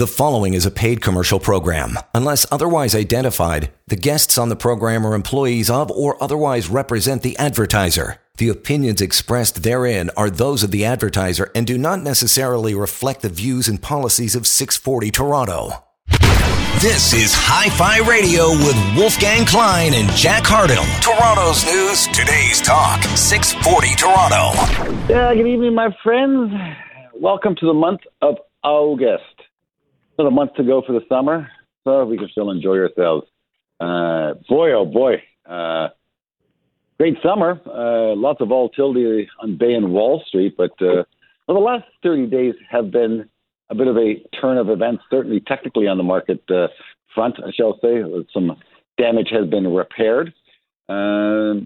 The following is a paid commercial program. Unless otherwise identified, the guests on the program are employees of or otherwise represent the advertiser. The opinions expressed therein are those of the advertiser and do not necessarily reflect the views and policies of 640 Toronto. This is Hi Fi Radio with Wolfgang Klein and Jack Hardell. Toronto's news, today's talk, 640 Toronto. Yeah, good evening, my friends. Welcome to the month of August another month to go for the summer, so we can still enjoy ourselves. Uh, boy, oh boy, uh, great summer. Uh, lots of volatility on Bay and Wall Street, but uh, well, the last 30 days have been a bit of a turn of events, certainly technically on the market uh, front, I shall say. Some damage has been repaired. Uh,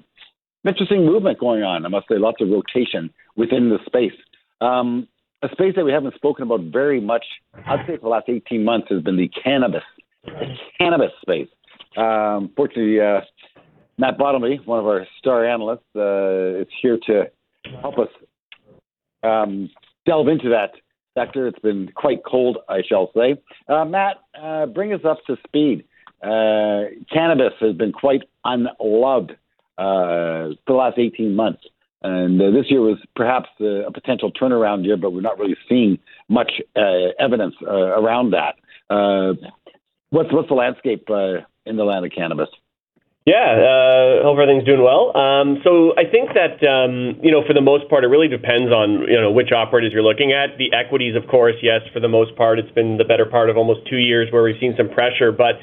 interesting movement going on. I must say, lots of rotation within the space. Um, a space that we haven't spoken about very much, I'd say for the last 18 months, has been the cannabis, the cannabis space. Um, fortunately, uh, Matt Bottomley, one of our star analysts, uh, is here to help us um, delve into that sector. It's been quite cold, I shall say. Uh, Matt, uh, bring us up to speed. Uh, cannabis has been quite unloved uh, for the last 18 months. And uh, this year was perhaps uh, a potential turnaround year, but we're not really seeing much uh, evidence uh, around that. Uh, what's what's the landscape uh, in the land of cannabis? Yeah, hope everything's doing well. Um, so I think that um, you know, for the most part, it really depends on you know which operators you're looking at. The equities, of course, yes, for the most part, it's been the better part of almost two years where we've seen some pressure, but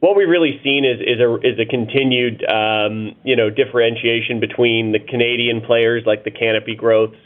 what we've really seen is a continued um, you know differentiation between the Canadian players like the Canopy Growths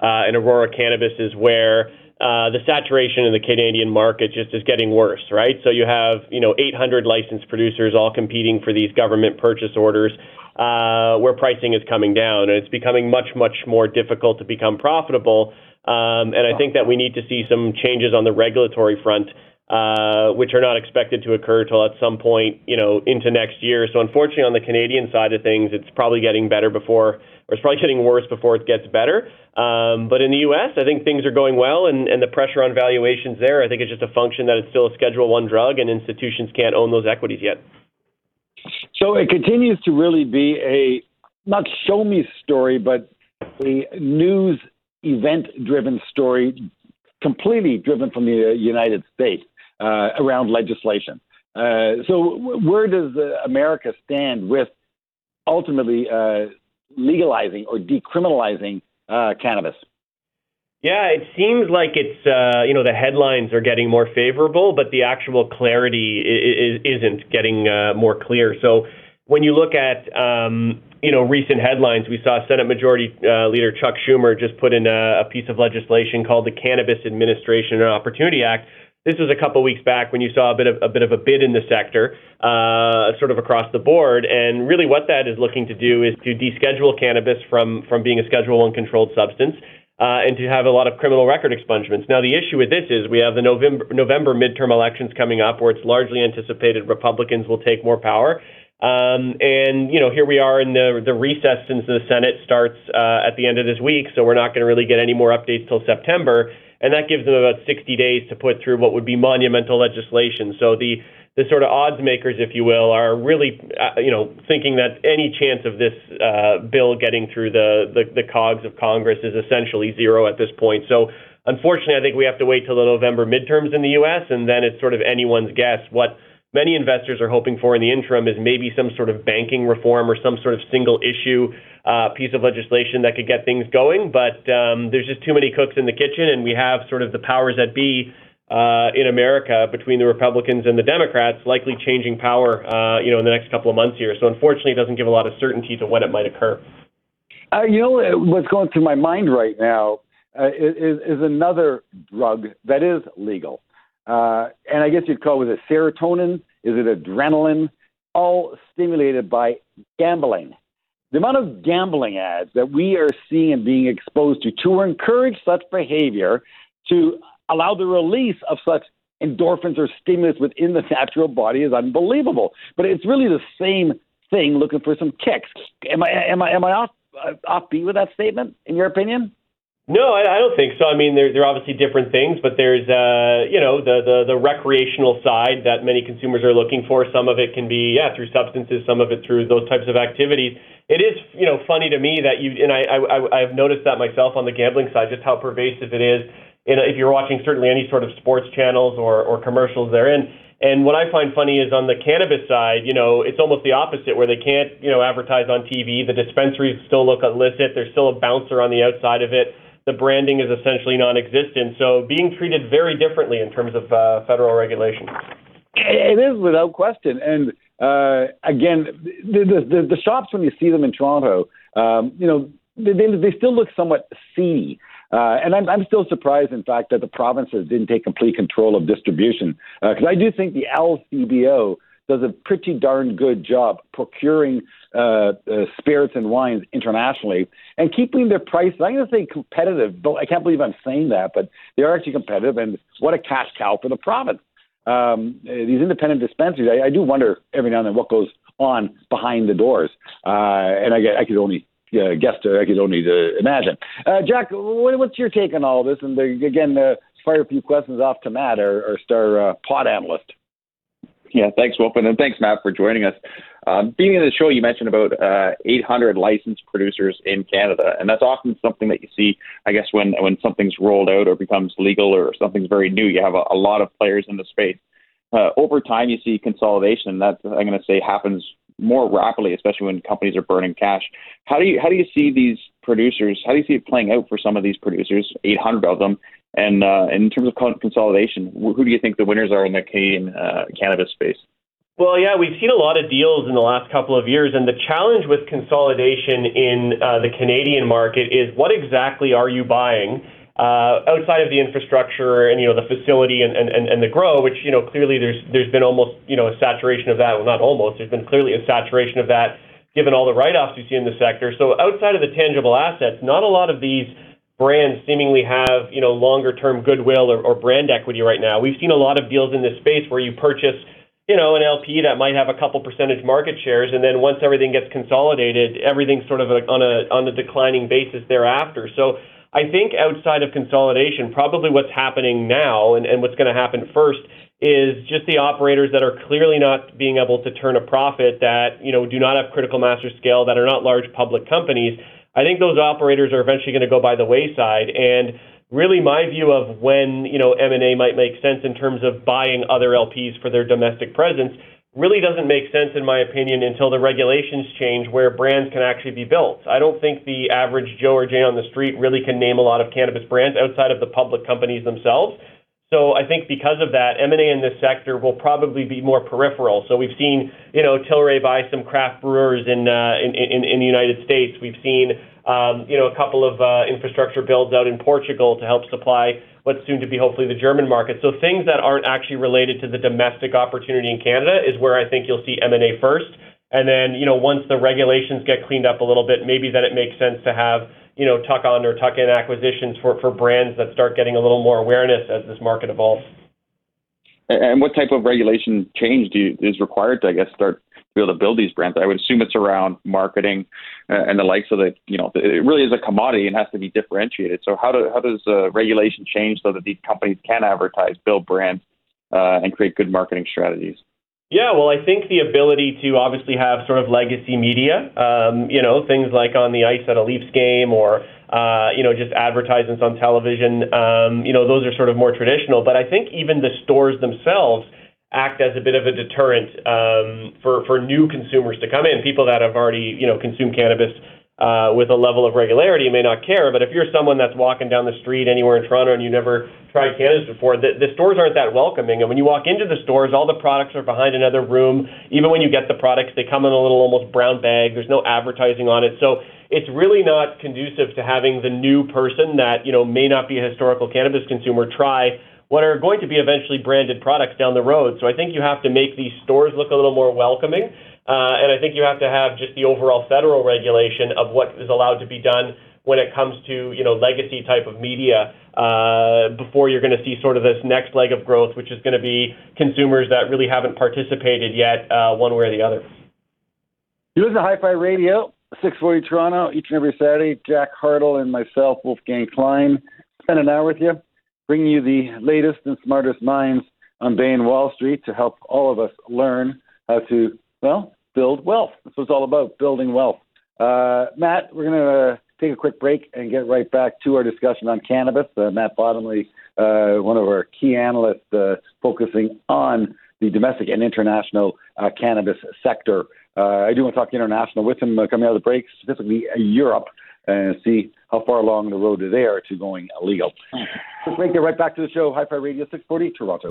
uh, and Aurora Cannabis is where uh, the saturation in the Canadian market just is getting worse, right? So you have you know 800 licensed producers all competing for these government purchase orders. Uh, where pricing is coming down, and it's becoming much, much more difficult to become profitable. Um, and I think that we need to see some changes on the regulatory front uh, which are not expected to occur till at some point, you know, into next year. So unfortunately, on the Canadian side of things, it's probably getting better before, or it's probably getting worse before it gets better. Um, but in the U.S., I think things are going well, and, and the pressure on valuations there, I think it's just a function that it's still a Schedule One drug, and institutions can't own those equities yet. So it continues to really be a not show me story, but a news event driven story completely driven from the United States uh, around legislation. Uh, so, where does uh, America stand with ultimately uh, legalizing or decriminalizing uh, cannabis? Yeah, it seems like it's uh, you know the headlines are getting more favorable, but the actual clarity is, isn't getting more clear. So when you look at um, you know recent headlines, we saw Senate Majority Leader Chuck Schumer just put in a, a piece of legislation called the Cannabis Administration and Opportunity Act, this was a couple weeks back when you saw a bit of a bit of a bid in the sector, uh, sort of across the board. And really, what that is looking to do is to deschedule cannabis from from being a Schedule One controlled substance. Uh, and to have a lot of criminal record expungements. Now, the issue with this is we have the November, November midterm elections coming up, where it's largely anticipated Republicans will take more power. Um, and you know, here we are in the the recess since the Senate starts uh, at the end of this week, so we're not going to really get any more updates till September and that gives them about 60 days to put through what would be monumental legislation. So the the sort of odds makers, if you will, are really, uh, you know, thinking that any chance of this uh, bill getting through the, the the cogs of Congress is essentially zero at this point. So unfortunately, I think we have to wait till the November midterms in the U.S. and then it's sort of anyone's guess what many investors are hoping for in the interim is maybe some sort of banking reform or some sort of single issue uh, piece of legislation that could get things going. But um, there's just too many cooks in the kitchen, and we have sort of the powers that be uh, in America between the Republicans and the Democrats likely changing power, uh, you know, in the next couple of months here. So unfortunately, it doesn't give a lot of certainty to when it might occur. Uh, you know what's going through my mind right now uh, is, is another drug that is legal, uh, and I guess you'd call it a serotonin. Is it adrenaline? All stimulated by gambling the amount of gambling ads that we are seeing and being exposed to to encourage such behavior, to allow the release of such endorphins or stimulus within the natural body is unbelievable. But it's really the same thing looking for some kicks. Am I am I am I off uh, offbeat with that statement in your opinion? No, I, I don't think so. I mean, they're, they're obviously different things, but there's, uh, you know, the, the, the recreational side that many consumers are looking for. Some of it can be, yeah, through substances, some of it through those types of activities. It is, you know, funny to me that you, and I, I, I've noticed that myself on the gambling side, just how pervasive it is. In, if you're watching certainly any sort of sports channels or, or commercials therein, and what I find funny is on the cannabis side, you know, it's almost the opposite where they can't, you know, advertise on TV. The dispensaries still look illicit. There's still a bouncer on the outside of it the branding is essentially non-existent. So being treated very differently in terms of uh, federal regulation. It is without question. And uh, again, the, the, the, shops when you see them in Toronto, um, you know, they, they still look somewhat seedy. Uh, and I'm, I'm still surprised, in fact, that the provinces didn't take complete control of distribution. Because uh, I do think the LCBO does a pretty darn good job procuring uh, uh, spirits and wines internationally and keeping their prices. I'm going to say competitive, but I can't believe I'm saying that, but they are actually competitive. And what a cash cow for the province. Um, these independent dispensaries, I, I do wonder every now and then what goes on behind the doors, uh, and I, I could only uh, guess, to, I could only uh, imagine. Uh, Jack, what, what's your take on all this? And the, again, uh, fire a few questions off to Matt, our, our star uh, pod analyst. Yeah, thanks, Wolfen, and thanks, Matt, for joining us. Um, of the show, you mentioned about uh, 800 licensed producers in Canada, and that's often something that you see, I guess, when when something's rolled out or becomes legal or something's very new. You have a, a lot of players in the space. Uh, over time, you see consolidation. That I'm going to say happens more rapidly, especially when companies are burning cash. How do you how do you see these producers? How do you see it playing out for some of these producers, 800 of them? And uh, in terms of consolidation, who do you think the winners are in the Canadian uh, cannabis space? Well, yeah, we've seen a lot of deals in the last couple of years, and the challenge with consolidation in uh, the Canadian market is what exactly are you buying uh, outside of the infrastructure and you know the facility and, and, and the grow, which you know clearly there's there's been almost you know a saturation of that. Well, not almost. There's been clearly a saturation of that given all the write-offs you see in the sector. So outside of the tangible assets, not a lot of these brands seemingly have you know longer term goodwill or, or brand equity right now. We've seen a lot of deals in this space where you purchase you know, an LP that might have a couple percentage market shares, and then once everything gets consolidated, everything's sort of on a on a declining basis thereafter. So I think outside of consolidation, probably what's happening now and, and what's going to happen first is just the operators that are clearly not being able to turn a profit, that you know do not have critical master scale, that are not large public companies. I think those operators are eventually going to go by the wayside and really my view of when you know M&A might make sense in terms of buying other LPs for their domestic presence really doesn't make sense in my opinion until the regulations change where brands can actually be built. I don't think the average Joe or Jane on the street really can name a lot of cannabis brands outside of the public companies themselves. So I think because of that, M&A in this sector will probably be more peripheral. So we've seen, you know, Tilray buy some craft brewers in uh, in, in, in the United States. We've seen um, you know, a couple of uh, infrastructure builds out in Portugal to help supply what's soon to be hopefully the German market. So things that aren't actually related to the domestic opportunity in Canada is where I think you'll see M&A first. And then, you know, once the regulations get cleaned up a little bit, maybe then it makes sense to have, you know, tuck on or tuck in acquisitions for, for brands that start getting a little more awareness as this market evolves. And what type of regulation change is required to, I guess, start to be able to build these brands. I would assume it's around marketing uh, and the likes of the, you know, it really is a commodity and has to be differentiated. So how does uh, regulation change so that these companies can advertise, build brands, uh, and create good marketing strategies? Yeah, well, I think the ability to obviously have sort of legacy media, um, you know, things like on the ice at a Leafs game or, uh, you know, just advertisements on television, um, you know, those are sort of more traditional. But I think even the stores themselves act as a bit of a deterrent um, for for new consumers to come in. People that have already you know consumed cannabis uh, with a level of regularity may not care, but if you're someone that's walking down the street anywhere in Toronto and you never tried cannabis before, the, the stores aren't that welcoming. And when you walk into the stores, all the products are behind another room. Even when you get the products, they come in a little almost brown bag. There's no advertising on it, so it's really not conducive to having the new person that you know may not be a historical cannabis consumer try what are going to be eventually branded products down the road. So I think you have to make these stores look a little more welcoming. Uh, and I think you have to have just the overall federal regulation of what is allowed to be done when it comes to you know legacy type of media uh, before you're going to see sort of this next leg of growth, which is going to be consumers that really haven't participated yet, uh, one way or the other. You listen to Hi-Fi Radio. 640 Toronto, each and every Saturday. Jack Hartle and myself, Wolfgang Klein, spend an hour with you, bringing you the latest and smartest minds on Bay and Wall Street to help all of us learn how to, well, build wealth. That's what it's all about, building wealth. Uh, Matt, we're going to uh, take a quick break and get right back to our discussion on cannabis. Uh, Matt Bottomley, uh, one of our key analysts, uh, focusing on the domestic and international uh, cannabis sector. I do want to talk international with him coming out of the break, specifically Europe and see how far along the road they are to going illegal. Let's make it right back to the show. Hi-Fi Radio 640 Toronto.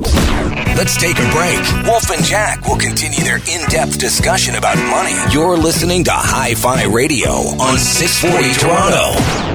Let's take a break. Wolf and Jack will continue their in-depth discussion about money. You're listening to Hi-Fi Radio on 640 Toronto.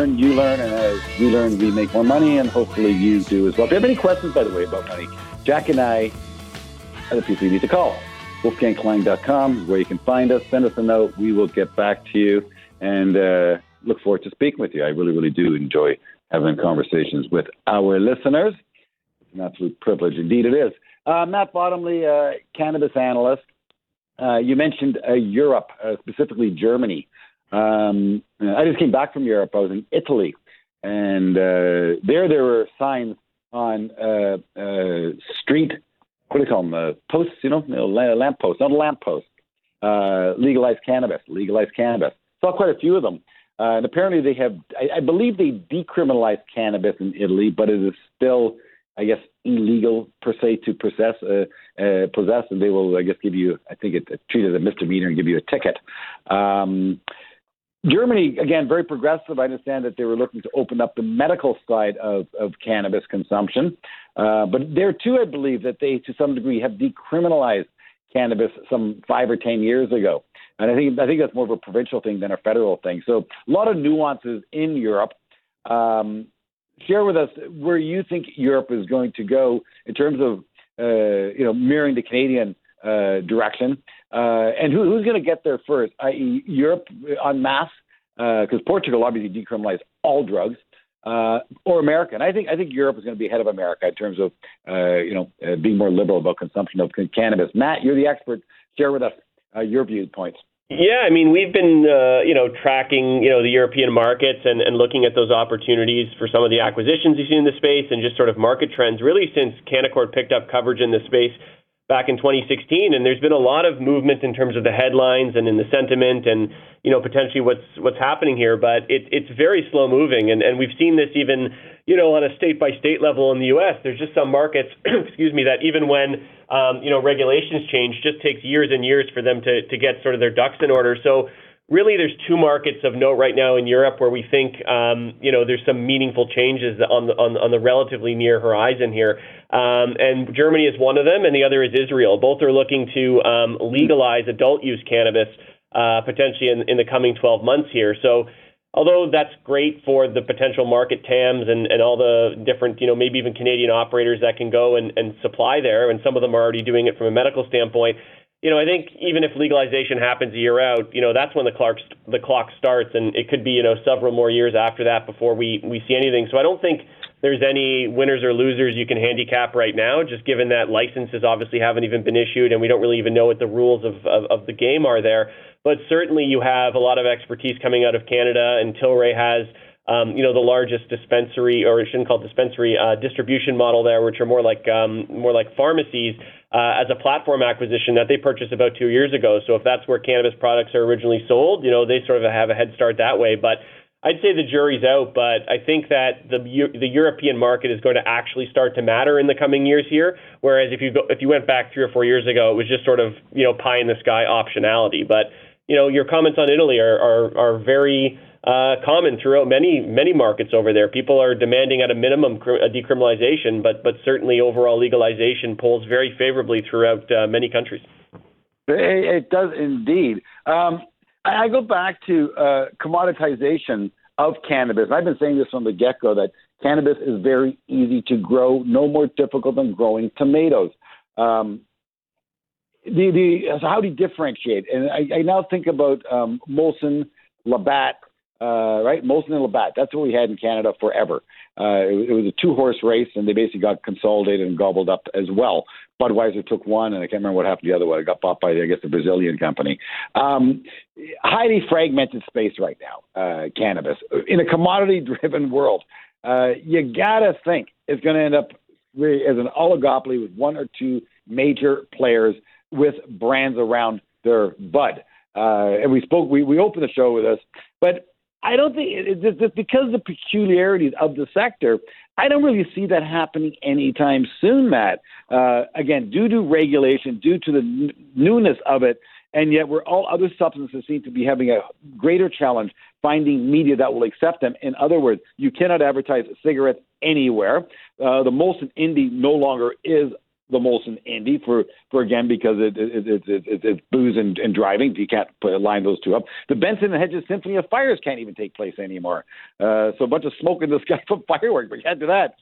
Learn, you learn, and as we learn, we make more money, and hopefully you do as well. If you have any questions, by the way, about money, Jack and I are the people you need to call. WolfgangKlein.com is where you can find us. Send us a note. We will get back to you and uh, look forward to speaking with you. I really, really do enjoy having conversations with our listeners. It's an absolute privilege. Indeed, it is. Uh, Matt Bottomley, uh, cannabis analyst. Uh, you mentioned uh, Europe, uh, specifically Germany. Um, I just came back from Europe. I was in Italy, and uh, there there were signs on uh, uh, street. What do you call them? Uh, posts, you know, lamp posts, not lamp post. Uh, cannabis. Legalize cannabis. Saw quite a few of them. Uh, and apparently they have, I, I believe they decriminalized cannabis in Italy, but it is still, I guess, illegal per se to possess, uh, uh, possess, and they will, I guess, give you, I think, it, it treat it as a misdemeanor and give you a ticket. Um, Germany, again, very progressive. I understand that they were looking to open up the medical side of, of cannabis consumption. Uh, but there, too, I believe that they, to some degree, have decriminalized cannabis some five or ten years ago. And I think I think that's more of a provincial thing than a federal thing. So a lot of nuances in Europe. Um, share with us where you think Europe is going to go in terms of uh, you know mirroring the Canadian uh, direction. Uh, and who, who's going to get there first, i.e., Europe en masse, because uh, Portugal obviously decriminalized all drugs, uh, or America. And I think I think Europe is going to be ahead of America in terms of uh, you know uh, being more liberal about consumption of cannabis. Matt, you're the expert. Share with us uh, your viewpoints. Yeah, I mean, we've been, uh, you know, tracking, you know, the European markets and, and looking at those opportunities for some of the acquisitions you see in the space and just sort of market trends really since Canaccord picked up coverage in this space back in 2016, and there's been a lot of movement in terms of the headlines and in the sentiment, and you know potentially what's what's happening here. But it, it's very slow moving, and, and we've seen this even you know on a state by state level in the U.S. There's just some markets, excuse me, that even when um, you know regulations change, just takes years and years for them to to get sort of their ducks in order. So really there's two markets of note right now in Europe where we think um, you know there's some meaningful changes on the on, on the relatively near horizon here. Um, and Germany is one of them, and the other is Israel. Both are looking to um, legalize adult use cannabis uh, potentially in, in the coming 12 months here. So although that's great for the potential market TAMs and, all the different, you know, maybe even Canadian operators that can go and supply there, and some of them are already doing it from a medical standpoint, you know, I think even if legalization happens a year out, you know, that's when the clock the clock starts, and it could be you know several more years after that before we we see anything. So I don't think there's any winners or losers you can handicap right now, just given that licenses obviously haven't even been issued, and we don't really even know what the rules of of, of the game are there. But certainly, you have a lot of expertise coming out of Canada, and Tilray has. Um, you know the largest dispensary, or I shouldn't call it dispensary, uh, distribution model there, which are more like um, more like pharmacies uh, as a platform acquisition that they purchased about two years ago. So if that's where cannabis products are originally sold, you know, they sort of have a head start that way. But I'd say the jury's out, but I think that the the European market is going to actually start to matter in the coming years here. Whereas if you go, if you went back three or four years ago, it was just sort of you know pie in the sky optionality. But you know your comments on Italy are are, are very uh, common throughout many many markets over there. People are demanding at a minimum a decriminalization, but but certainly overall legalization polls very favorably throughout uh, many countries. It, does indeed. Um, I go back to uh, commoditization of cannabis. I've been saying this from the get go that cannabis is very easy to grow, no more difficult than growing tomatoes. Um, the, the, so how do you differentiate? And I, I now think about um, Molson, Labatt, uh, right? Molson and Labatt. That's what we had in Canada forever. Uh, it, it was a two horse race, and they basically got consolidated and gobbled up as well. Budweiser took one, and I can't remember what happened to the other one. It got bought by, I guess, the Brazilian company. Um, highly fragmented space right now, uh, cannabis. In a commodity driven world, uh, you got to think it's going to end up as an oligopoly with one or two major players with brands around their bud. Uh, and we spoke, we, we opened the show with this, but I don't think it's, it, just because of the peculiarities of the sector, I don't really see that happening anytime soon, Matt. Uh, again, due to regulation, due to the n- newness of it, and yet we're all other substances seem to be having a greater challenge finding media that will accept them. In other words, you cannot advertise cigarettes anywhere. Uh, the Molson Indy no longer is the Molson Indy for, for again because it, it, it, it, it it's booze and, and driving. You can't put, line those two up. The Benson and Hedges Symphony of Fires can't even take place anymore. Uh, so a bunch of smoke in the sky from fireworks, you can't do that.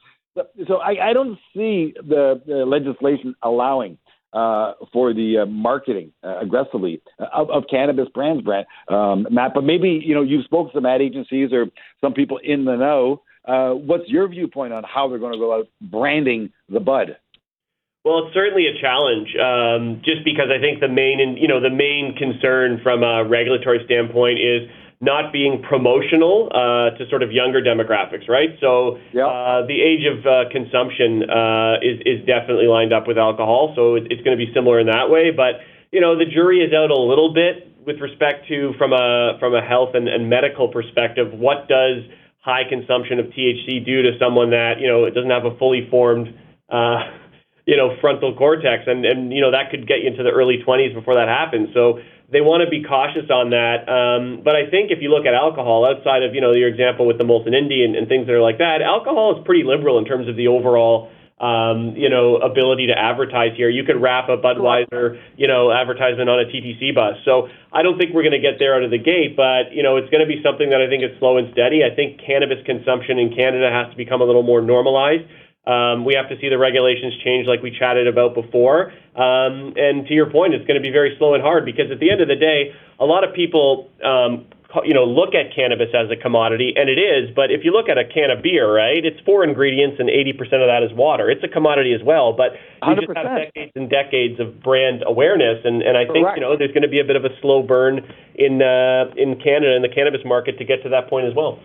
So, I, I don't see the, the legislation allowing uh, for the uh, marketing uh, aggressively of, of, cannabis brands, brand um, Matt. But maybe you know you've spoken to some ad agencies or some people in the know. Uh, what's your viewpoint on how they're going to go out branding the bud? Well, it's certainly a challenge, um, just because I think the main, you know, the main concern from a regulatory standpoint is not being promotional uh, to sort of younger demographics, right? So yep. uh, the age of uh, consumption uh, is is definitely lined up with alcohol, so it, it's going to be similar in that way. But you know, the jury is out a little bit with respect to from a from a health and, and medical perspective. What does high consumption of THC do to someone that you know it doesn't have a fully formed uh, you know, frontal cortex, and and you know that could get you into the early 20s before that happens. So they want to be cautious on that. Um, but I think if you look at alcohol, outside of you know your example with the Molson Indy and, and things that are like that, alcohol is pretty liberal in terms of the overall um, you know, ability to advertise here. You could wrap a Budweiser, you know, advertisement on a TTC bus. So I don't think we're going to get there out of the gate, but you know, it's going to be something that I think is slow and steady. I think cannabis consumption in Canada has to become a little more normalized. Um, we have to see the regulations change, like we chatted about before. Um, and to your point, it's going to be very slow and hard because at the end of the day, a lot of people, um, you know, look at cannabis as a commodity, and it is. But if you look at a can of beer, right, it's four ingredients, and 80% of that is water. It's a commodity as well, but we 100%. just have decades and decades of brand awareness, and, and I think Correct. you know there's going to be a bit of a slow burn in uh, in Canada in the cannabis market to get to that point as well.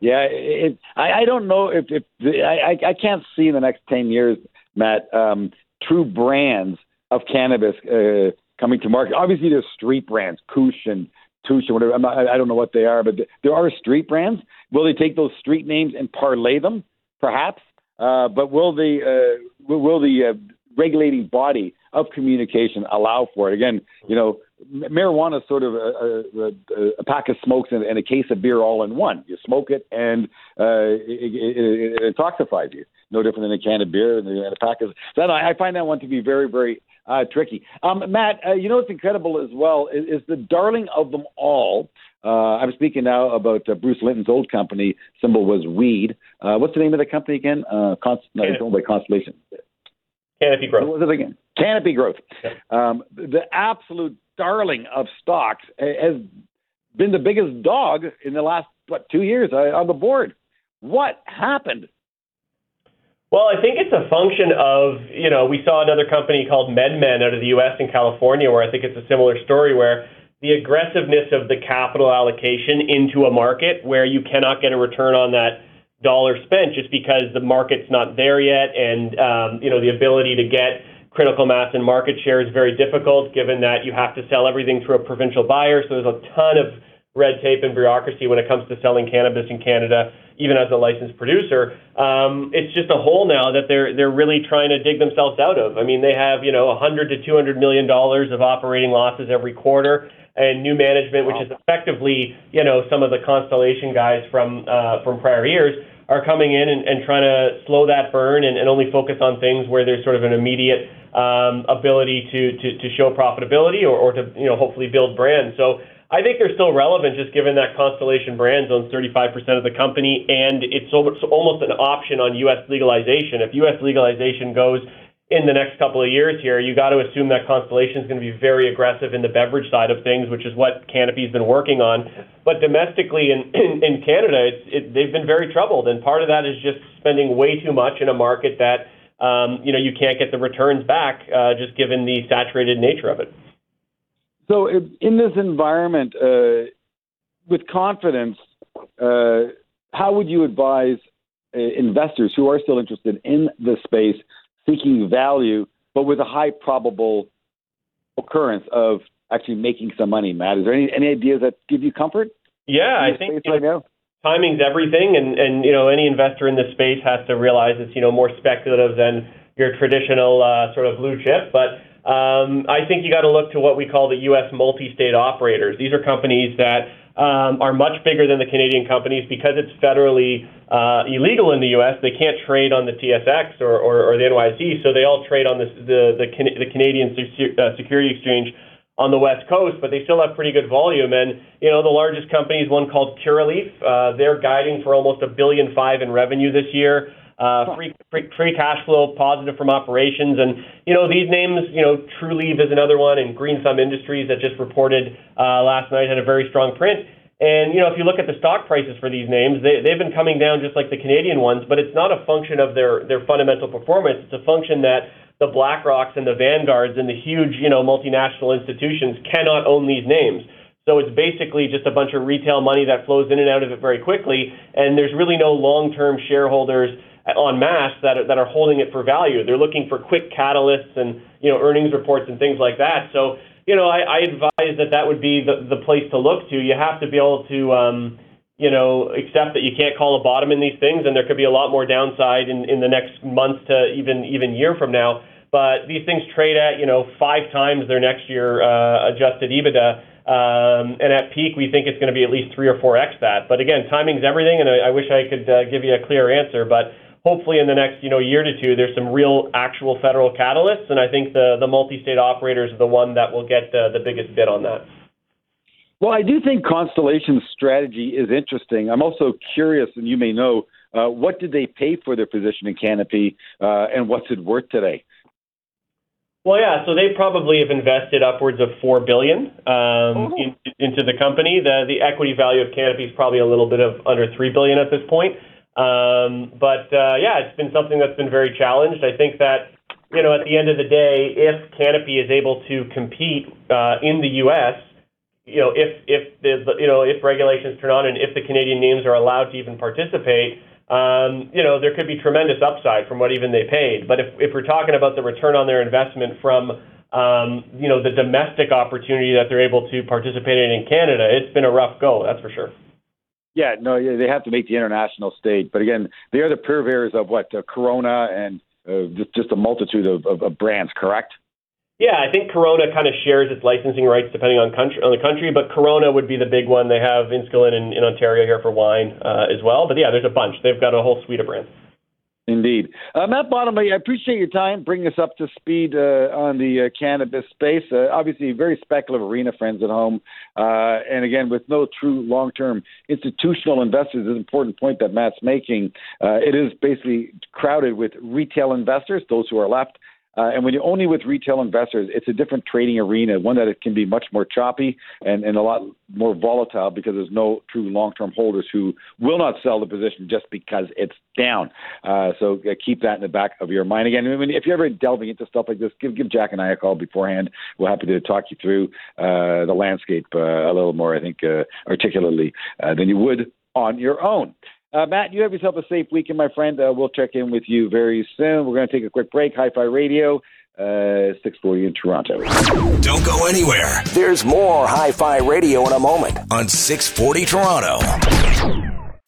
Yeah, it, I, I don't know if, if I, I can't see in the next ten years, Matt, um, true brands of cannabis uh, coming to market. Obviously, there's street brands, Kush and Touche and whatever. I'm not, I don't know what they are, but there are street brands. Will they take those street names and parlay them? Perhaps. Uh, but will the uh, will the uh, regulating body of communication allow for it? Again, you know, marijuana is sort of a, a, a pack of smokes and, and, a case of beer all in one. You smoke it and uh, it, it, it, intoxifies you. No different than a can of beer and a pack of. So I find that one to be very, very uh, tricky. Um, Matt, uh, you know what's incredible as well is, is the darling of them all. Uh, I'm speaking now about uh, Bruce Linton's old company. Symbol was Weed. Uh, what's the name of the company again? Uh, Const- no, it's owned by Constellation. Canopy Growth. What was it again? Canopy Growth. Um, the absolute darling of stocks has been the biggest dog in the last what two years uh, on the board. What happened? Well, I think it's a function of, you know, we saw another company called MedMen out of the US in California where I think it's a similar story where the aggressiveness of the capital allocation into a market where you cannot get a return on that dollar spent just because the market's not there yet and um, you know the ability to get critical mass and market share is very difficult given that you have to sell everything through a provincial buyer. So there's a ton of red tape and bureaucracy when it comes to selling cannabis in Canada, even as a licensed producer. Um, it's just a hole now that they're they're really trying to dig themselves out of. I mean, they have you know 100 to 200 million dollars of operating losses every quarter, and new management, which is effectively you know some of the Constellation guys from uh, from prior years are coming in and, and trying to slow that burn and, and only focus on things where there's sort of an immediate um, ability to, to, to show profitability or, or to you know hopefully build brands. So I think they're still relevant just given that Constellation Brands owns 35% of the company and it's almost an option on U.S. legalization. If U.S. legalization goes in the next couple of years here, you got to assume that Constellation is going to be very aggressive in the beverage side of things, which is what Canopy's been working on. But domestically in, in, in Canada, it's, it, they've been very troubled. And part of that is just spending way too much in a market that, um, you know, you can't get the returns back uh, just given the saturated nature of it. So, in this environment, uh, with confidence, uh, how would you advise uh, investors who are still interested in the space, seeking value, but with a high probable occurrence of actually making some money? Matt, is there any, any ideas that give you comfort? Yeah, I think right know, timing's everything, and and you know any investor in this space has to realize it's you know more speculative than your traditional uh, sort of blue chip, but um, I think you got to look to what we call the U.S. multi-state operators. These are companies that um, are much bigger than the Canadian companies because it's federally uh, illegal in the U.S. They can't trade on the TSX or, or, or the NYSE, so they all trade on the the, the, Can- the Canadian se- uh, Security Exchange on the West Coast, but they still have pretty good volume. And you know, the largest company is one called Curaleaf. Uh, they're guiding for almost a billion five in revenue this year. Uh, free, free, free cash flow positive from operations. And, you know, these names, you know, Trulieve is another one, and Green Thumb Industries that just reported uh, last night had a very strong print. And, you know, if you look at the stock prices for these names, they, they've been coming down just like the Canadian ones, but it's not a function of their, their fundamental performance. It's a function that the BlackRocks and the Vanguards and the huge, you know, multinational institutions cannot own these names. So it's basically just a bunch of retail money that flows in and out of it very quickly, and there's really no long-term shareholders en masse that are, that are holding it for value. They're looking for quick catalysts and you know earnings reports and things like that. So you know I, I advise that that would be the, the place to look to. You have to be able to um, you know accept that you can't call a bottom in these things, and there could be a lot more downside in, in the next month to even even year from now. But these things trade at you know five times their next year uh, adjusted EBITDA. Um, and at peak, we think it's going to be at least three or four x that. But again, timing's everything, and I, I wish I could uh, give you a clear answer. But hopefully in the next you know year to two, there's some real actual federal catalysts, and I think the the multi-state operators are the one that will get the, the biggest bid on that. Well, I do think Constellation's strategy is interesting. I'm also curious, and you may know, uh, what did they pay for their position in Canopy, uh, and what's it worth today? Well, yeah, so they probably have invested upwards of four billion um, oh. in, into the company. The the equity value of Canopy is probably a little bit of under three billion at this point. Um, but uh, yeah, it's been something that's been very challenged. I think that you know at the end of the day, if Canopy is able to compete uh, in the U.S., you know if if the you know if regulations turn on and if the Canadian names are allowed to even participate. Um, you know, there could be tremendous upside from what even they paid. But if, if we're talking about the return on their investment from, um, you know, the domestic opportunity that they're able to participate in in Canada, it's been a rough go, that's for sure. Yeah, no, yeah, they have to make the international stage. But again, they are the purveyors of what uh, Corona and uh, just just a multitude of, of, of brands. Correct? Yeah, I think Corona kind of shares its licensing rights depending on country on the country, but Corona would be the big one. They have Inniskillin in, in Ontario here for wine uh, as well. But yeah, there's a bunch. They've got a whole suite of brands. Indeed. Uh, Matt Bottomley, I appreciate your time bringing us up to speed uh, on the uh, cannabis space. Uh, obviously, very speculative arena, friends at home. Uh, and again, with no true long term institutional investors, is an important point that Matt's making. Uh, it is basically crowded with retail investors, those who are left, uh, and when you're only with retail investors, it's a different trading arena, one that it can be much more choppy and, and a lot more volatile because there's no true long-term holders who will not sell the position just because it's down. Uh, so uh, keep that in the back of your mind. Again, I mean, if you're ever delving into stuff like this, give give Jack and I a call beforehand. We're happy to talk you through uh, the landscape uh, a little more, I think, uh, articulately than you would on your own. Uh, Matt, you have yourself a safe weekend, my friend. Uh, we'll check in with you very soon. We're going to take a quick break. Hi Fi Radio. uh, 640 in Toronto. Don't go anywhere. There's more Hi Fi Radio in a moment on 640 Toronto.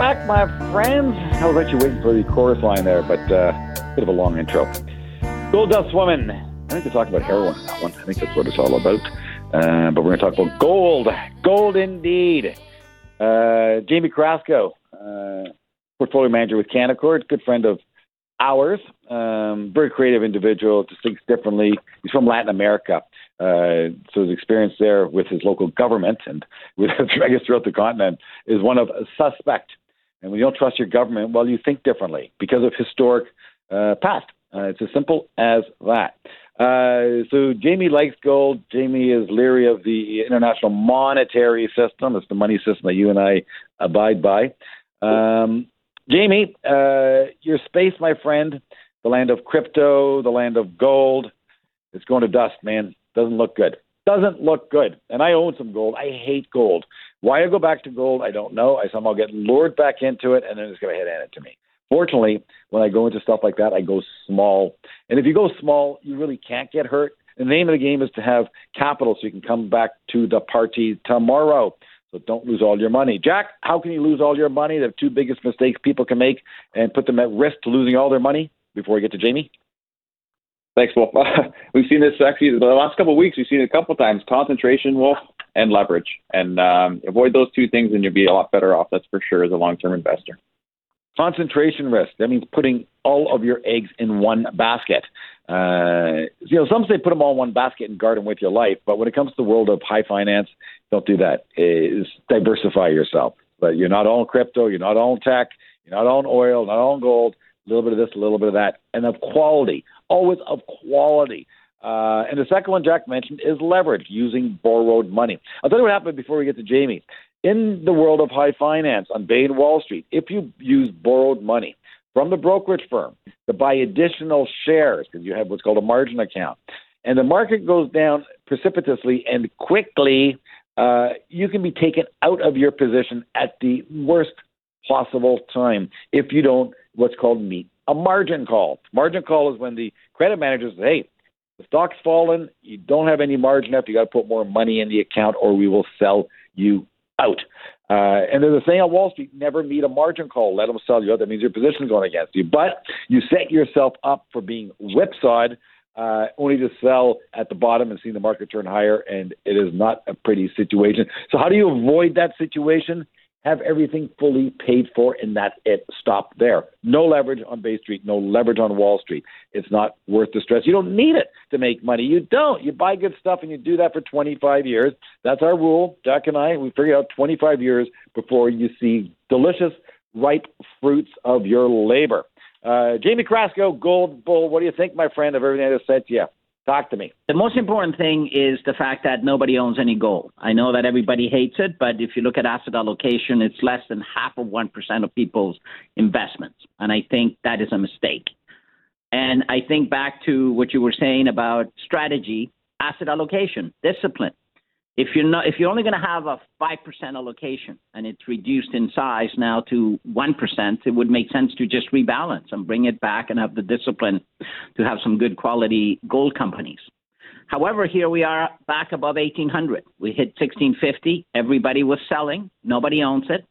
Back, my friends. I was actually waiting for the chorus line there, but uh, bit of a long intro. Gold Dust Woman. I think to talk about heroin in that one. I think that's what it's all about. Uh, but we're going to talk about gold. Gold indeed. Uh, Jamie Carrasco, uh, portfolio manager with Canaccord, good friend of ours. Um, very creative individual, just thinks differently. He's from Latin America. Uh, so his experience there with his local government and with, I guess, throughout the continent is one of suspect. And when you don't trust your government, well, you think differently because of historic uh, past. Uh, it's as simple as that. Uh, so Jamie likes gold. Jamie is leery of the international monetary system. It's the money system that you and I abide by. Um, Jamie, uh, your space, my friend, the land of crypto, the land of gold, it's going to dust, man. Doesn't look good. Doesn't look good. And I own some gold. I hate gold. Why I go back to gold, I don't know. I somehow get lured back into it, and then it's going to at it to me. Fortunately, when I go into stuff like that, I go small. And if you go small, you really can't get hurt. The name of the game is to have capital so you can come back to the party tomorrow. So don't lose all your money. Jack, how can you lose all your money? The two biggest mistakes people can make and put them at risk to losing all their money before we get to Jamie? Thanks, Wolf. we've seen this actually the last couple of weeks. We've seen it a couple of times: concentration, Wolf, and leverage. And um, avoid those two things, and you'll be a lot better off. That's for sure as a long-term investor. Concentration risk. That means putting all of your eggs in one basket. Uh, you know, some say put them all in one basket and guard them with your life. But when it comes to the world of high finance, don't do that. Is diversify yourself. But you're not all crypto. You're not all tech. You're not all oil. Not all gold. A little bit of this, a little bit of that, and of quality. Always of quality. Uh, and the second one Jack mentioned is leverage, using borrowed money. I'll tell you what happened before we get to Jamie. In the world of high finance on Bain Wall Street, if you use borrowed money from the brokerage firm to buy additional shares, because you have what's called a margin account, and the market goes down precipitously and quickly, uh, you can be taken out of your position at the worst possible time if you don't what's called meet a margin call. Margin call is when the credit manager says, hey, the stock's fallen, you don't have any margin left, you got to put more money in the account or we will sell you out. Uh, and there's a saying on Wall Street, never meet a margin call. Let them sell you out. That means your position's going against you. But you set yourself up for being whipsawed uh, only to sell at the bottom and see the market turn higher, and it is not a pretty situation. So how do you avoid that situation? Have everything fully paid for, and that's it. Stop there. No leverage on Bay Street, no leverage on Wall Street. It's not worth the stress. You don't need it to make money. You don't. You buy good stuff, and you do that for 25 years. That's our rule. Jack and I, we figured out 25 years before you see delicious, ripe fruits of your labor. Uh, Jamie Carrasco, Gold Bull, what do you think, my friend, of everything I just said to you? Talk to me. The most important thing is the fact that nobody owns any gold. I know that everybody hates it, but if you look at asset allocation, it's less than half of 1% of people's investments. And I think that is a mistake. And I think back to what you were saying about strategy, asset allocation, discipline. If you're not, if you're only going to have a five percent allocation and it's reduced in size now to one percent, it would make sense to just rebalance and bring it back and have the discipline to have some good quality gold companies. However, here we are back above 1800. We hit 1650. Everybody was selling. Nobody owns it.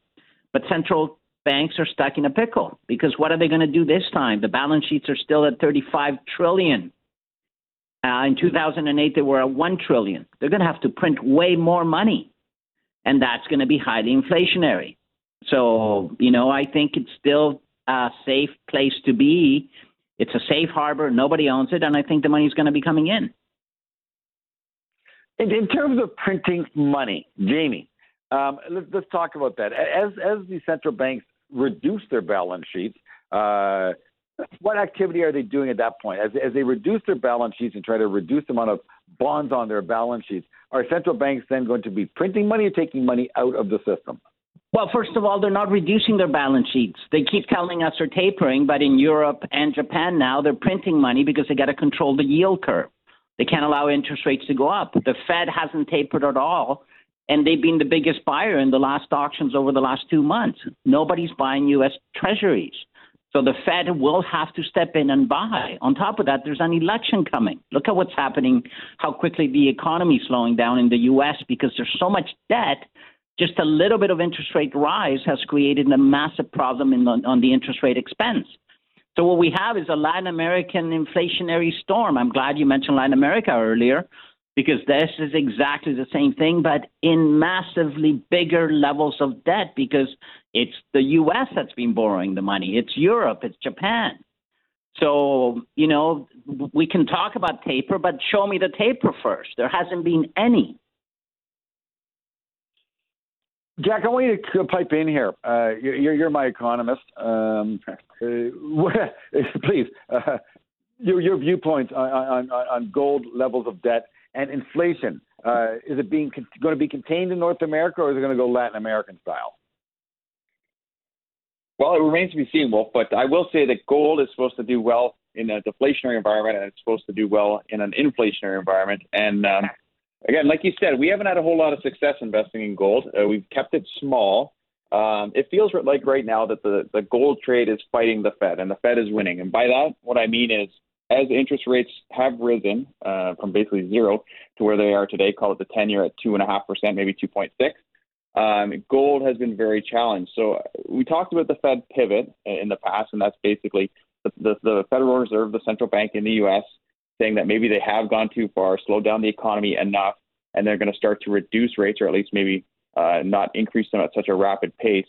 But central banks are stuck in a pickle because what are they going to do this time? The balance sheets are still at 35 trillion. Uh, in 2008, they were at 1 trillion. They're going to have to print way more money, and that's going to be highly inflationary. So, you know, I think it's still a safe place to be. It's a safe harbor. Nobody owns it, and I think the money's going to be coming in. In, in terms of printing money, Jamie, um, let's, let's talk about that. As as the central banks reduce their balance sheets, uh, what activity are they doing at that point? As, as they reduce their balance sheets and try to reduce the amount of bonds on their balance sheets, are central banks then going to be printing money or taking money out of the system? Well, first of all, they're not reducing their balance sheets. They keep telling us they're tapering, but in Europe and Japan now, they're printing money because they got to control the yield curve. They can't allow interest rates to go up. The Fed hasn't tapered at all, and they've been the biggest buyer in the last auctions over the last two months. Nobody's buying U.S. treasuries. So the Fed will have to step in and buy. On top of that, there's an election coming. Look at what's happening, how quickly the economy is slowing down in the U.S. because there's so much debt. Just a little bit of interest rate rise has created a massive problem in the, on the interest rate expense. So what we have is a Latin American inflationary storm. I'm glad you mentioned Latin America earlier because this is exactly the same thing, but in massively bigger levels of debt because it's the U.S. that's been borrowing the money. It's Europe. It's Japan. So, you know, we can talk about taper, but show me the taper first. There hasn't been any. Jack, I want you to pipe in here. Uh, you're, you're my economist. Um, please, uh, your, your viewpoints on, on, on gold levels of debt and inflation. Uh, is it being going to be contained in North America, or is it going to go Latin American style? Well, it remains to be seen, Wolf. But I will say that gold is supposed to do well in a deflationary environment, and it's supposed to do well in an inflationary environment. And um, again, like you said, we haven't had a whole lot of success investing in gold. Uh, we've kept it small. Um, it feels like right now that the, the gold trade is fighting the Fed, and the Fed is winning. And by that, what I mean is, as interest rates have risen uh, from basically zero to where they are today, call it the 10 year at 2.5%, maybe 2.6, um, gold has been very challenged. So we talked about the Fed pivot in the past, and that's basically the, the, the Federal Reserve, the central bank in the U.S., saying that maybe they have gone too far, slowed down the economy enough, and they're going to start to reduce rates or at least maybe uh, not increase them at such a rapid pace.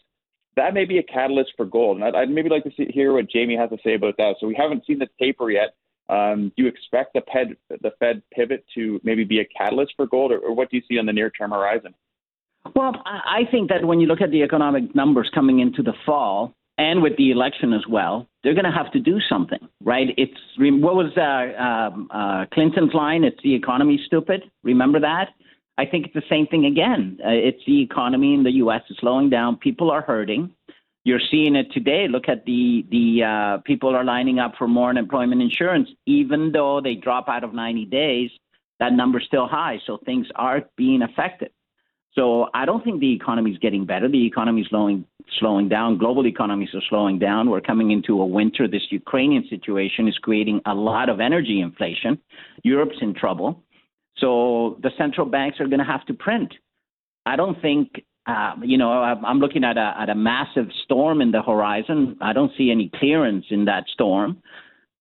That may be a catalyst for gold, and I'd, I'd maybe like to see, hear what Jamie has to say about that. So we haven't seen the taper yet. Um, do you expect the Fed, the Fed pivot to maybe be a catalyst for gold, or, or what do you see on the near-term horizon? Well, I think that when you look at the economic numbers coming into the fall, and with the election as well, they're going to have to do something, right? It's what was uh, um, uh, Clinton's line? It's the economy, stupid. Remember that? I think it's the same thing again. Uh, it's the economy in the U.S. is slowing down. People are hurting. You're seeing it today. Look at the the uh, people are lining up for more unemployment insurance, even though they drop out of 90 days. That number's still high, so things are being affected. So I don't think the economy is getting better. The economy is slowing slowing down. Global economies are slowing down. We're coming into a winter. This Ukrainian situation is creating a lot of energy inflation. Europe's in trouble. So the central banks are going to have to print. I don't think, uh, you know, I'm looking at a, at a massive storm in the horizon. I don't see any clearance in that storm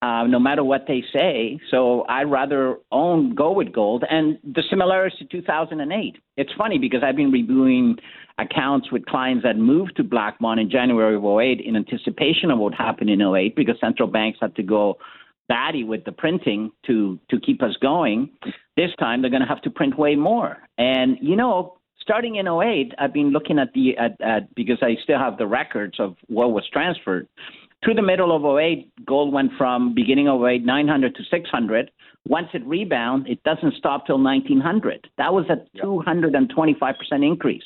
uh, no matter what they say. So I'd rather own go with gold. And the similarities to 2008. It's funny because I've been reviewing accounts with clients that moved to Blackmont in January of 08 in anticipation of what happened in 08 because central banks had to go batty with the printing to to keep us going. This time they're going to have to print way more. And you know, starting in 08, I've been looking at the at, at because I still have the records of what was transferred. Through the middle of 08, gold went from beginning of 08, 900 to 600. Once it rebound, it doesn't stop till 1900. That was a 225% increase.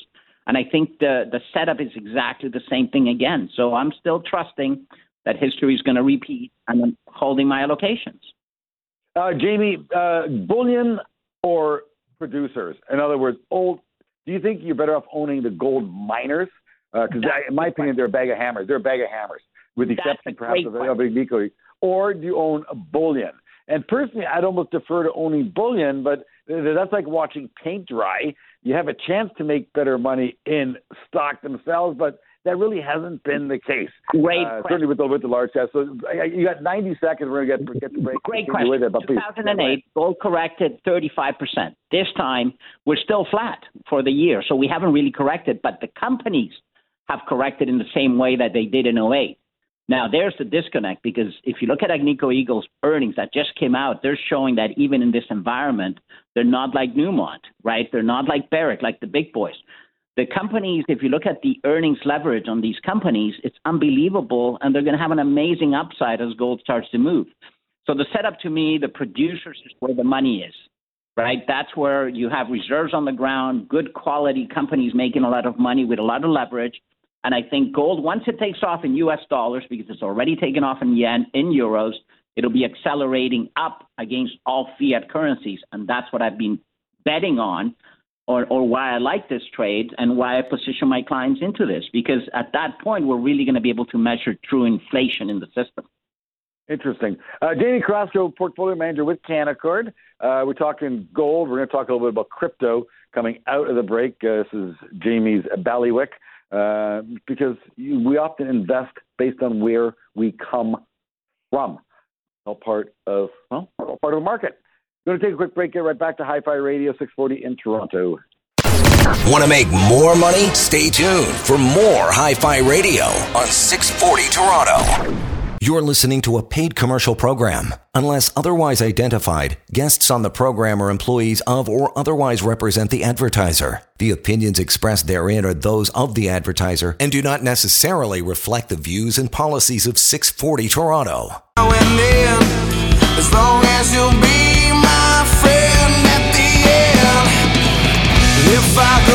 And I think the, the setup is exactly the same thing again. So I'm still trusting that history is going to repeat and I'm holding my allocations. Uh, Jamie, uh, bullion or producers? In other words, old. Do you think you're better off owning the gold miners? Because uh, in my opinion, they're a bag of hammers. They're a bag of hammers with the exception perhaps of Agnico, or do you own a bullion? And personally, I'd almost defer to owning bullion, but that's like watching paint dry. You have a chance to make better money in stock themselves, but that really hasn't been the case. Great, uh, certainly with the with the large test. So you got 90 seconds. We're gonna get get the break. Great question. With it, but 2008, gold corrected 35 percent. This time we're still flat for the year, so we haven't really corrected. But the companies have corrected in the same way that they did in 08. Now, there's the disconnect because if you look at Agnico Eagle's earnings that just came out, they're showing that even in this environment, they're not like Newmont, right? They're not like Barrick, like the big boys. The companies, if you look at the earnings leverage on these companies, it's unbelievable, and they're going to have an amazing upside as gold starts to move. So the setup to me, the producers is where the money is. right? That's where you have reserves on the ground, good quality companies making a lot of money with a lot of leverage. And I think gold, once it takes off in US dollars, because it's already taken off in yen, in euros, it'll be accelerating up against all fiat currencies. And that's what I've been betting on, or, or why I like this trade and why I position my clients into this. Because at that point, we're really going to be able to measure true inflation in the system. Interesting. Uh, Jamie Carrasco, portfolio manager with Canaccord. Uh, we're talking gold. We're going to talk a little bit about crypto coming out of the break. Uh, this is Jamie's bailiwick uh, because we often invest based on where we come from. All part of well, part of the market. We're going to take a quick break. Get right back to Hi-Fi Radio 640 in Toronto. Want to make more money? Stay tuned for more Hi-Fi Radio on 640 Toronto. You're listening to a paid commercial program. Unless otherwise identified, guests on the program are employees of or otherwise represent the advertiser. The opinions expressed therein are those of the advertiser and do not necessarily reflect the views and policies of 640 Toronto. As long as you'll be my friend at the end. If I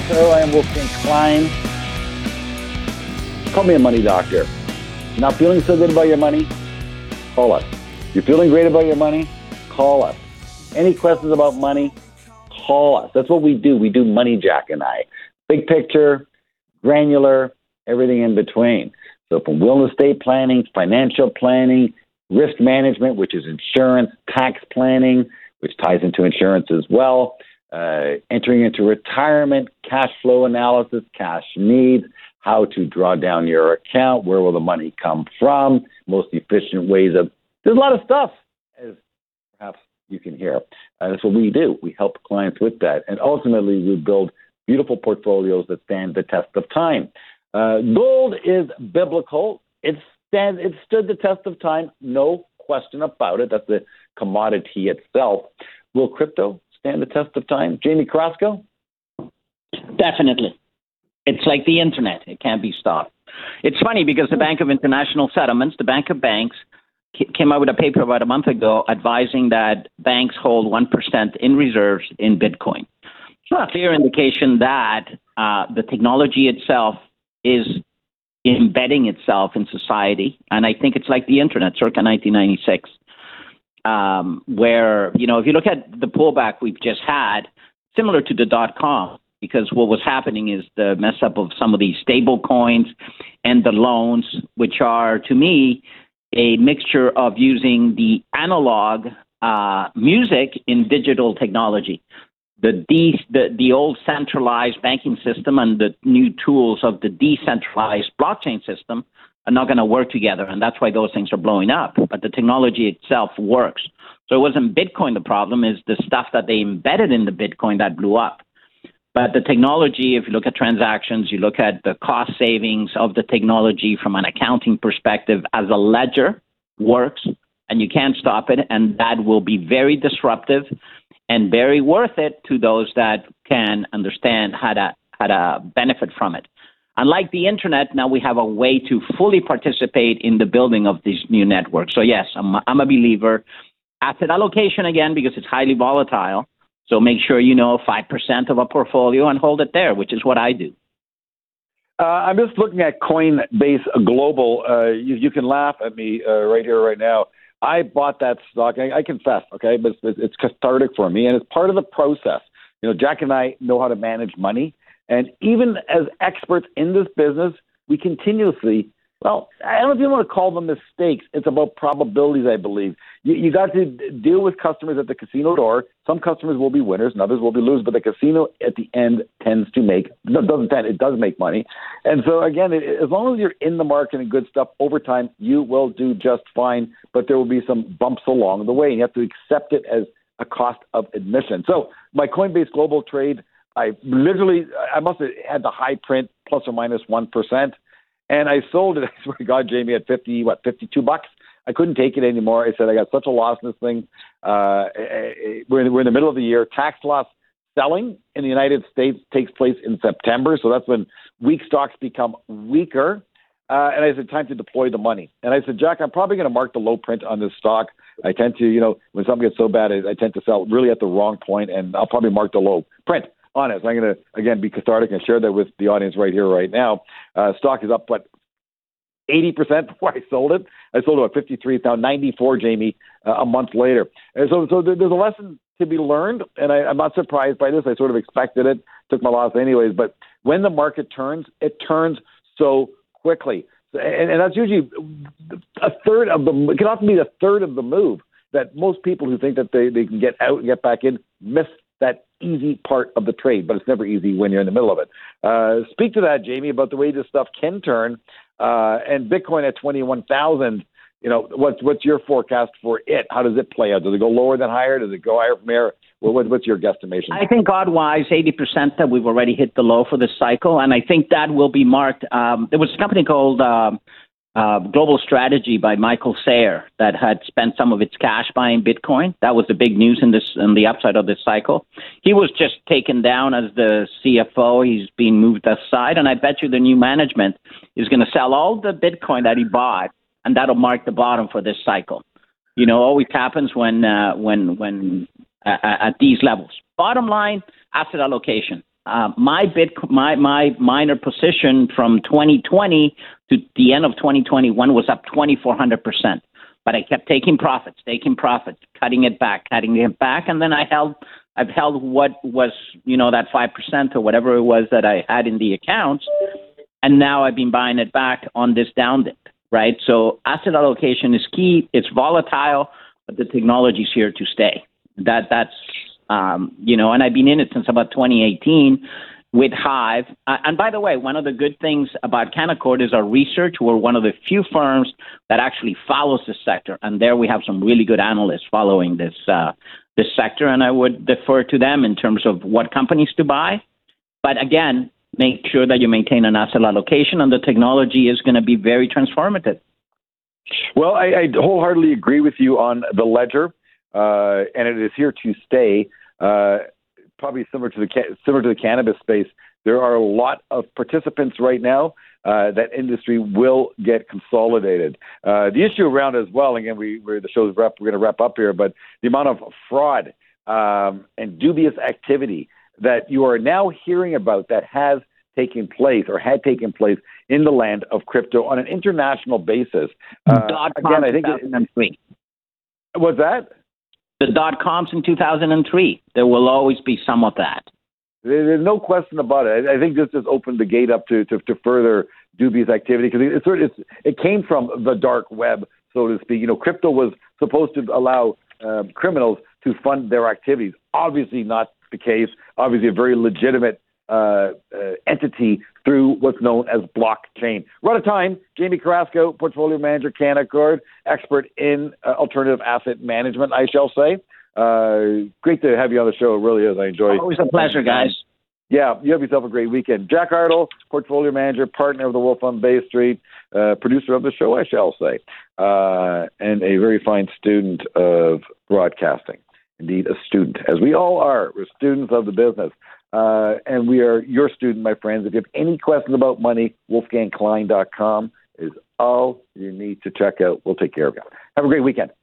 640 Toronto. I am Wolfgang Klein. Call me a money doctor. Not feeling so good about your money? Call us. You're feeling great about your money? Call us. Any questions about money? Call us. That's what we do. We do Money Jack and I. Big picture, granular, everything in between. So from and estate planning, financial planning, risk management, which is insurance, tax planning, which ties into insurance as well, uh, entering into retirement, cash flow analysis, cash needs, how to draw down your account, where will the money come from, most efficient ways of. There's a lot of stuff, as perhaps you can hear. Uh, that's what we do. We help clients with that, and ultimately we build beautiful portfolios that stand the test of time. Uh, gold is biblical. It stands. It stood the test of time, no question about it. That's the commodity itself. Will crypto stand the test of time? Jamie Carrasco. Definitely. It's like the internet, it can't be stopped. It's funny because the Bank of International Settlements, the Bank of Banks, came out with a paper about a month ago advising that banks hold 1% in reserves in Bitcoin. It's a clear indication that uh, the technology itself is embedding itself in society. And I think it's like the internet, circa 1996, um, where, you know, if you look at the pullback we've just had, similar to the dot com, because what was happening is the mess up of some of these stable coins and the loans, which are, to me, a mixture of using the analog uh, music in digital technology. The, de- the the old centralized banking system and the new tools of the decentralized blockchain system are not going to work together, and that's why those things are blowing up. But the technology itself works. So it wasn't Bitcoin the problem; is the stuff that they embedded in the Bitcoin that blew up. But the technology, if you look at transactions, you look at the cost savings of the technology from an accounting perspective as a ledger works, and you can't stop it, and that will be very disruptive and very worth it to those that can understand how to how to benefit from it. Unlike the internet, now we have a way to fully participate in the building of these new networks. So yes, I'm I'm a believer. Asset allocation again because it's highly volatile. So make sure you know five percent of a portfolio and hold it there, which is what I do. Uh, I'm just looking at Coinbase Global. Uh, you, you can laugh at me uh, right here, right now. I bought that stock. I, I confess, okay, but it's, it's cathartic for me, and it's part of the process. You know, Jack and I know how to manage money, and even as experts in this business, we continuously. Well, I don't know if you want to call them mistakes. It's about probabilities, I believe. You, you got to deal with customers at the casino door. Some customers will be winners, and others will be losers. But the casino at the end tends to make no, doesn't tend it does make money. And so again, it, as long as you're in the market and good stuff over time, you will do just fine. But there will be some bumps along the way, and you have to accept it as a cost of admission. So my Coinbase Global trade, I literally I must have had the high print plus or minus one percent, and I sold it. I swear to God, Jamie, at fifty what fifty two bucks. I couldn't take it anymore. I said I got such a loss in this thing. Uh, we're in, we're in the middle of the year. Tax loss selling in the United States takes place in September, so that's when weak stocks become weaker. Uh, and I said, time to deploy the money. And I said, Jack, I'm probably going to mark the low print on this stock. I tend to, you know, when something gets so bad, I, I tend to sell really at the wrong point, and I'll probably mark the low print So I'm going to, again, be cathartic and share that with the audience right here, right now. Uh, stock is up, but 80% before I sold it. I sold it at 53. It's now 94, Jamie, uh, a month later. And so, so there's a lesson to be learned, and I, I'm not surprised by this. I sort of expected it, took my loss anyways. But when the market turns, it turns so quickly. And, and that's usually a third of the, it can often be a third of the move that most people who think that they, they can get out and get back in miss that easy part of the trade, but it's never easy when you're in the middle of it. Uh, speak to that, Jamie, about the way this stuff can turn. Uh, and Bitcoin at 21,000, you know, what's, what's your forecast for it? How does it play out? Does it go lower than higher? Does it go higher from there? What, what's your guesstimation? I think odd-wise, 80% that we've already hit the low for this cycle, and I think that will be marked. Um, there was a company called um, uh, Global Strategy by Michael Saylor that had spent some of its cash buying Bitcoin. That was the big news in this in the upside of this cycle. He was just taken down as the CFO. He's being moved aside, and I bet you the new management is going to sell all the Bitcoin that he bought, and that'll mark the bottom for this cycle. You know, always happens when uh, when when uh, at these levels. Bottom line, asset allocation. Uh, my bit, my my minor position from 2020 to the end of 2021 was up 2,400 percent. But I kept taking profits, taking profits, cutting it back, cutting it back, and then I held. I've held what was, you know, that five percent or whatever it was that I had in the accounts, and now I've been buying it back on this down dip, right? So asset allocation is key. It's volatile, but the technology is here to stay. That that's um, you know, and I've been in it since about 2018 with Hive. Uh, and by the way, one of the good things about Canaccord is our research. We're one of the few firms that actually follows the sector, and there we have some really good analysts following this uh, this sector. And I would defer to them in terms of what companies to buy. But again, make sure that you maintain an asset allocation, and the technology is going to be very transformative. Well, I, I wholeheartedly agree with you on the ledger uh, and it is here to stay. Uh, probably similar to the similar to the cannabis space, there are a lot of participants right now. Uh, that industry will get consolidated. Uh, the issue around as well, again, we we're, the show's wrap, we're going to wrap up here, but the amount of fraud um, and dubious activity that you are now hearing about that has taken place or had taken place in the land of crypto on an international basis. Uh, again, I think it, was that the dot coms in 2003. There will always be some of that. There's no question about it. I think this just opened the gate up to to, to further dubious activity because it, it's, it's, it came from the dark web, so to speak. You know, crypto was supposed to allow um, criminals to fund their activities. Obviously, not the case. Obviously, a very legitimate uh, uh, entity through what's known as blockchain. Out of time. Jamie Carrasco, portfolio manager, Canaccord, expert in uh, alternative asset management, I shall say. Uh, great to have you on the show. It really is. I enjoy. Always a pleasure, guys. Yeah, you have yourself a great weekend. Jack Hardill, portfolio manager, partner of the Wolf on Bay Street, uh, producer of the show, I shall say, uh, and a very fine student of broadcasting. Indeed, a student, as we all are. We're students of the business. Uh, and we are your student, my friends. If you have any questions about money, wolfgangklein.com is all you need to check out. We'll take care of you. Have a great weekend.